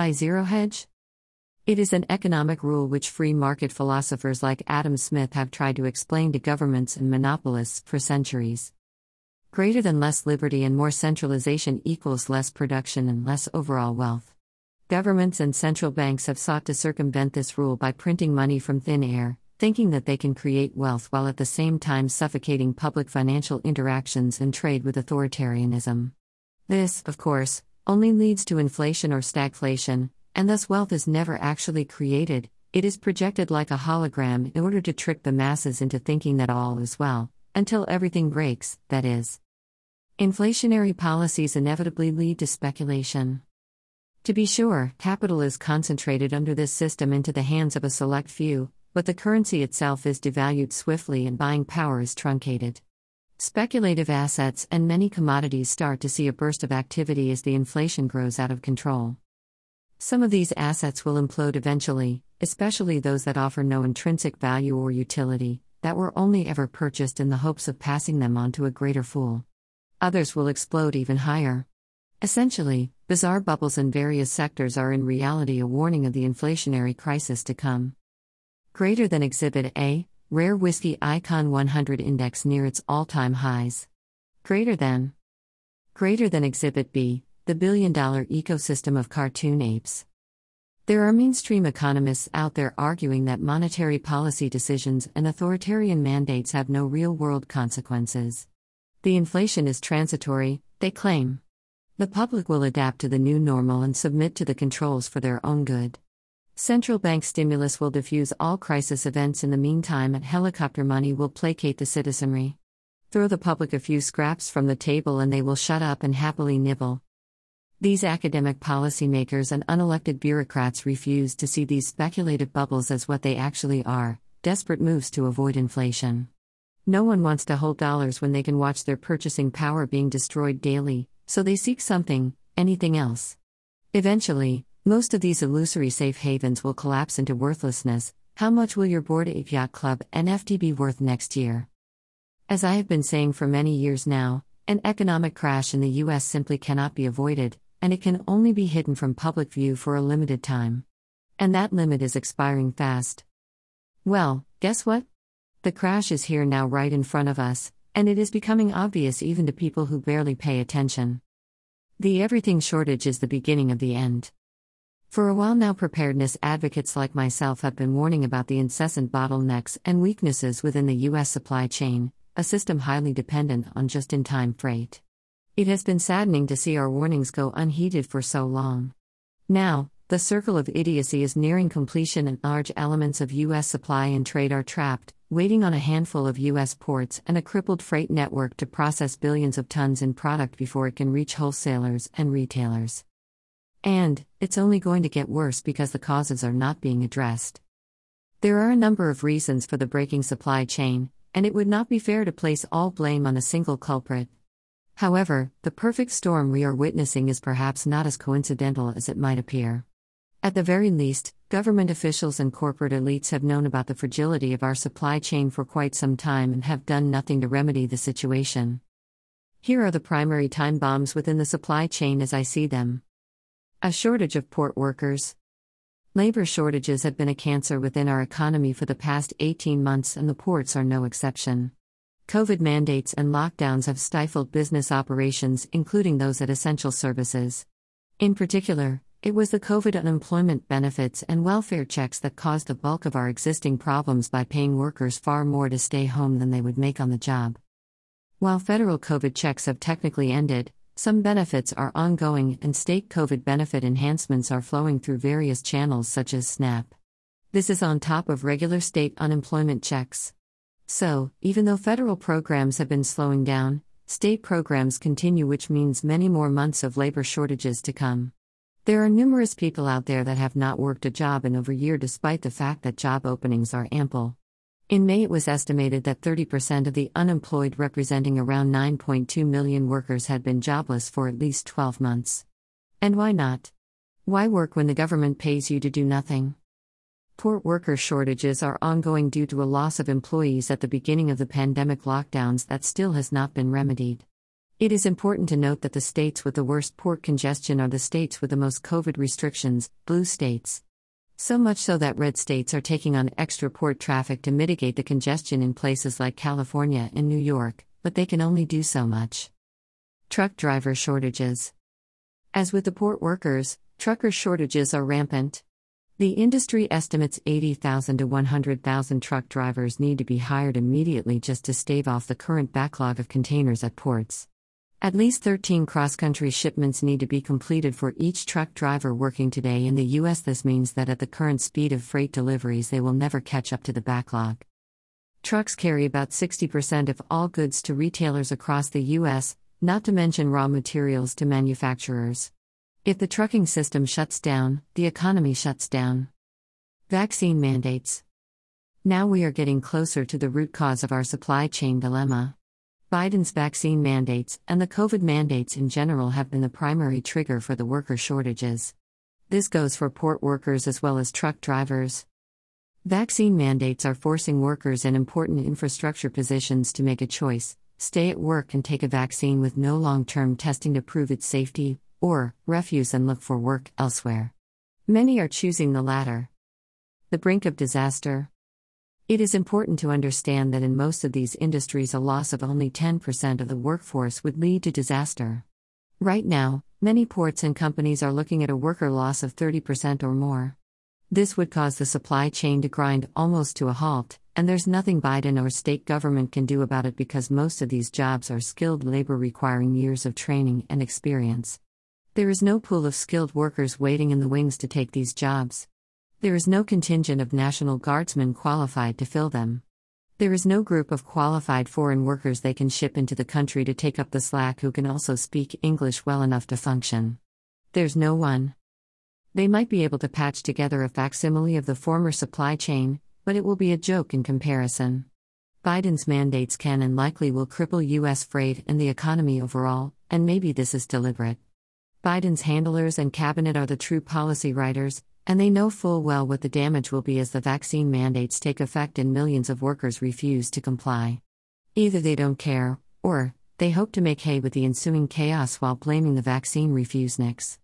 Buy zero hedge? It is an economic rule which free market philosophers like Adam Smith have tried to explain to governments and monopolists for centuries. Greater than less liberty and more centralization equals less production and less overall wealth. Governments and central banks have sought to circumvent this rule by printing money from thin air, thinking that they can create wealth while at the same time suffocating public financial interactions and trade with authoritarianism. This, of course, only leads to inflation or stagflation, and thus wealth is never actually created, it is projected like a hologram in order to trick the masses into thinking that all is well, until everything breaks, that is. Inflationary policies inevitably lead to speculation. To be sure, capital is concentrated under this system into the hands of a select few, but the currency itself is devalued swiftly and buying power is truncated. Speculative assets and many commodities start to see a burst of activity as the inflation grows out of control. Some of these assets will implode eventually, especially those that offer no intrinsic value or utility, that were only ever purchased in the hopes of passing them on to a greater fool. Others will explode even higher. Essentially, bizarre bubbles in various sectors are in reality a warning of the inflationary crisis to come. Greater than Exhibit A, Rare Whisky Icon 100 Index near its all time highs. Greater than. Greater than Exhibit B, the billion dollar ecosystem of cartoon apes. There are mainstream economists out there arguing that monetary policy decisions and authoritarian mandates have no real world consequences. The inflation is transitory, they claim. The public will adapt to the new normal and submit to the controls for their own good. Central bank stimulus will diffuse all crisis events in the meantime, and helicopter money will placate the citizenry. Throw the public a few scraps from the table and they will shut up and happily nibble. These academic policymakers and unelected bureaucrats refuse to see these speculative bubbles as what they actually are desperate moves to avoid inflation. No one wants to hold dollars when they can watch their purchasing power being destroyed daily, so they seek something, anything else. Eventually, most of these illusory safe havens will collapse into worthlessness. How much will your Bored Ape Yacht Club NFT be worth next year? As I have been saying for many years now, an economic crash in the US simply cannot be avoided, and it can only be hidden from public view for a limited time. And that limit is expiring fast. Well, guess what? The crash is here now right in front of us, and it is becoming obvious even to people who barely pay attention. The everything shortage is the beginning of the end. For a while now, preparedness advocates like myself have been warning about the incessant bottlenecks and weaknesses within the U.S. supply chain, a system highly dependent on just in time freight. It has been saddening to see our warnings go unheeded for so long. Now, the circle of idiocy is nearing completion and large elements of U.S. supply and trade are trapped, waiting on a handful of U.S. ports and a crippled freight network to process billions of tons in product before it can reach wholesalers and retailers. And, it's only going to get worse because the causes are not being addressed. There are a number of reasons for the breaking supply chain, and it would not be fair to place all blame on a single culprit. However, the perfect storm we are witnessing is perhaps not as coincidental as it might appear. At the very least, government officials and corporate elites have known about the fragility of our supply chain for quite some time and have done nothing to remedy the situation. Here are the primary time bombs within the supply chain as I see them. A shortage of port workers. Labor shortages have been a cancer within our economy for the past 18 months, and the ports are no exception. COVID mandates and lockdowns have stifled business operations, including those at essential services. In particular, it was the COVID unemployment benefits and welfare checks that caused the bulk of our existing problems by paying workers far more to stay home than they would make on the job. While federal COVID checks have technically ended, some benefits are ongoing and state COVID benefit enhancements are flowing through various channels such as SNAP. This is on top of regular state unemployment checks. So, even though federal programs have been slowing down, state programs continue, which means many more months of labor shortages to come. There are numerous people out there that have not worked a job in over a year despite the fact that job openings are ample. In May, it was estimated that 30% of the unemployed, representing around 9.2 million workers, had been jobless for at least 12 months. And why not? Why work when the government pays you to do nothing? Port worker shortages are ongoing due to a loss of employees at the beginning of the pandemic lockdowns that still has not been remedied. It is important to note that the states with the worst port congestion are the states with the most COVID restrictions, blue states. So much so that red states are taking on extra port traffic to mitigate the congestion in places like California and New York, but they can only do so much. Truck driver shortages. As with the port workers, trucker shortages are rampant. The industry estimates 80,000 to 100,000 truck drivers need to be hired immediately just to stave off the current backlog of containers at ports. At least 13 cross country shipments need to be completed for each truck driver working today in the U.S. This means that at the current speed of freight deliveries, they will never catch up to the backlog. Trucks carry about 60% of all goods to retailers across the U.S., not to mention raw materials to manufacturers. If the trucking system shuts down, the economy shuts down. Vaccine mandates. Now we are getting closer to the root cause of our supply chain dilemma. Biden's vaccine mandates and the COVID mandates in general have been the primary trigger for the worker shortages. This goes for port workers as well as truck drivers. Vaccine mandates are forcing workers in important infrastructure positions to make a choice stay at work and take a vaccine with no long term testing to prove its safety, or refuse and look for work elsewhere. Many are choosing the latter. The brink of disaster. It is important to understand that in most of these industries, a loss of only 10% of the workforce would lead to disaster. Right now, many ports and companies are looking at a worker loss of 30% or more. This would cause the supply chain to grind almost to a halt, and there's nothing Biden or state government can do about it because most of these jobs are skilled labor requiring years of training and experience. There is no pool of skilled workers waiting in the wings to take these jobs. There is no contingent of National Guardsmen qualified to fill them. There is no group of qualified foreign workers they can ship into the country to take up the slack who can also speak English well enough to function. There's no one. They might be able to patch together a facsimile of the former supply chain, but it will be a joke in comparison. Biden's mandates can and likely will cripple U.S. freight and the economy overall, and maybe this is deliberate. Biden's handlers and cabinet are the true policy writers, and they know full well what the damage will be as the vaccine mandates take effect and millions of workers refuse to comply. Either they don't care, or they hope to make hay with the ensuing chaos while blaming the vaccine refuseniks.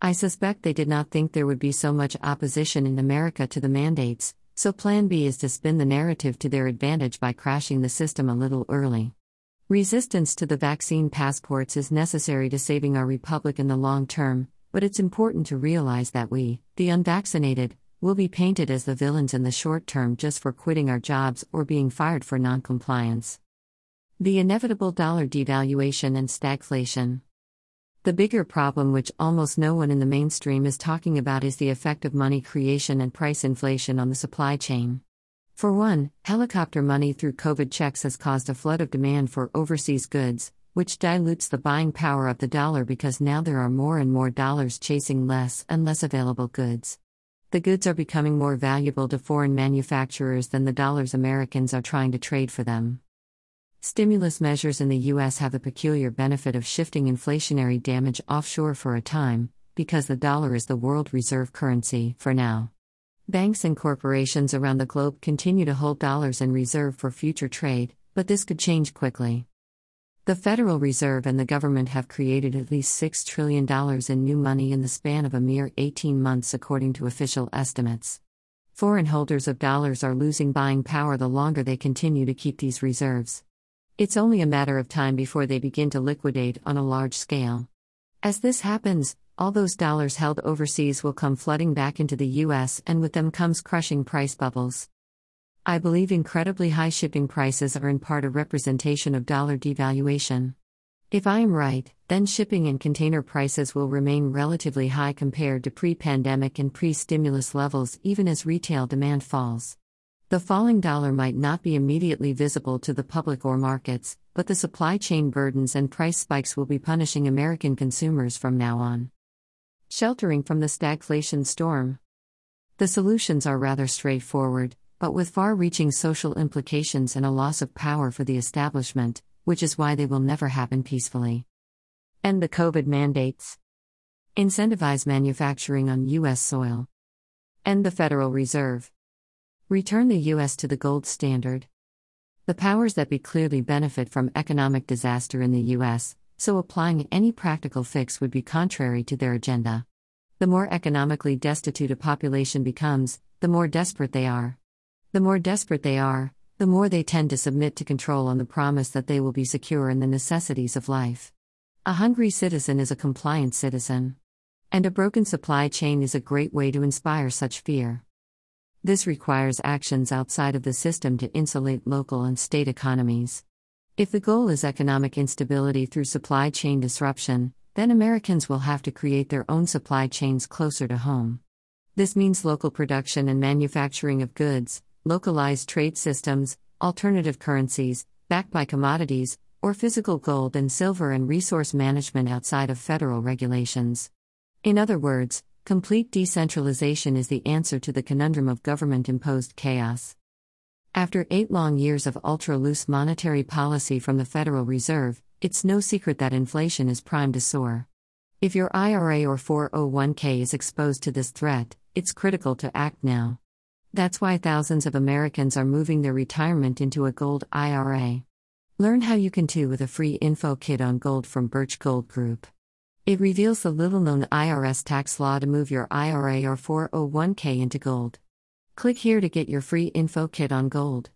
I suspect they did not think there would be so much opposition in America to the mandates, so Plan B is to spin the narrative to their advantage by crashing the system a little early. Resistance to the vaccine passports is necessary to saving our republic in the long term, but it's important to realize that we, the unvaccinated, will be painted as the villains in the short term just for quitting our jobs or being fired for noncompliance. The inevitable dollar devaluation and stagflation. The bigger problem, which almost no one in the mainstream is talking about, is the effect of money creation and price inflation on the supply chain. For one, helicopter money through COVID checks has caused a flood of demand for overseas goods, which dilutes the buying power of the dollar because now there are more and more dollars chasing less and less available goods. The goods are becoming more valuable to foreign manufacturers than the dollars Americans are trying to trade for them. Stimulus measures in the U.S. have the peculiar benefit of shifting inflationary damage offshore for a time, because the dollar is the world reserve currency, for now. Banks and corporations around the globe continue to hold dollars in reserve for future trade, but this could change quickly. The Federal Reserve and the government have created at least $6 trillion in new money in the span of a mere 18 months, according to official estimates. Foreign holders of dollars are losing buying power the longer they continue to keep these reserves. It's only a matter of time before they begin to liquidate on a large scale. As this happens, all those dollars held overseas will come flooding back into the US, and with them comes crushing price bubbles. I believe incredibly high shipping prices are in part a representation of dollar devaluation. If I am right, then shipping and container prices will remain relatively high compared to pre pandemic and pre stimulus levels, even as retail demand falls. The falling dollar might not be immediately visible to the public or markets, but the supply chain burdens and price spikes will be punishing American consumers from now on. Sheltering from the stagflation storm. The solutions are rather straightforward but with far reaching social implications and a loss of power for the establishment, which is why they will never happen peacefully. End the COVID mandates. Incentivize manufacturing on U.S. soil. End the Federal Reserve. Return the U.S. to the gold standard. The powers that be clearly benefit from economic disaster in the US, so applying any practical fix would be contrary to their agenda. The more economically destitute a population becomes, the more desperate they are. The more desperate they are, the more they tend to submit to control on the promise that they will be secure in the necessities of life. A hungry citizen is a compliant citizen. And a broken supply chain is a great way to inspire such fear. This requires actions outside of the system to insulate local and state economies. If the goal is economic instability through supply chain disruption, then Americans will have to create their own supply chains closer to home. This means local production and manufacturing of goods, localized trade systems, alternative currencies, backed by commodities, or physical gold and silver and resource management outside of federal regulations. In other words, complete decentralization is the answer to the conundrum of government imposed chaos. After eight long years of ultra loose monetary policy from the Federal Reserve, it's no secret that inflation is primed to soar. If your IRA or 401k is exposed to this threat, it's critical to act now. That's why thousands of Americans are moving their retirement into a gold IRA. Learn how you can too with a free info kit on gold from Birch Gold Group. It reveals the little known IRS tax law to move your IRA or 401k into gold. Click here to get your free info kit on gold.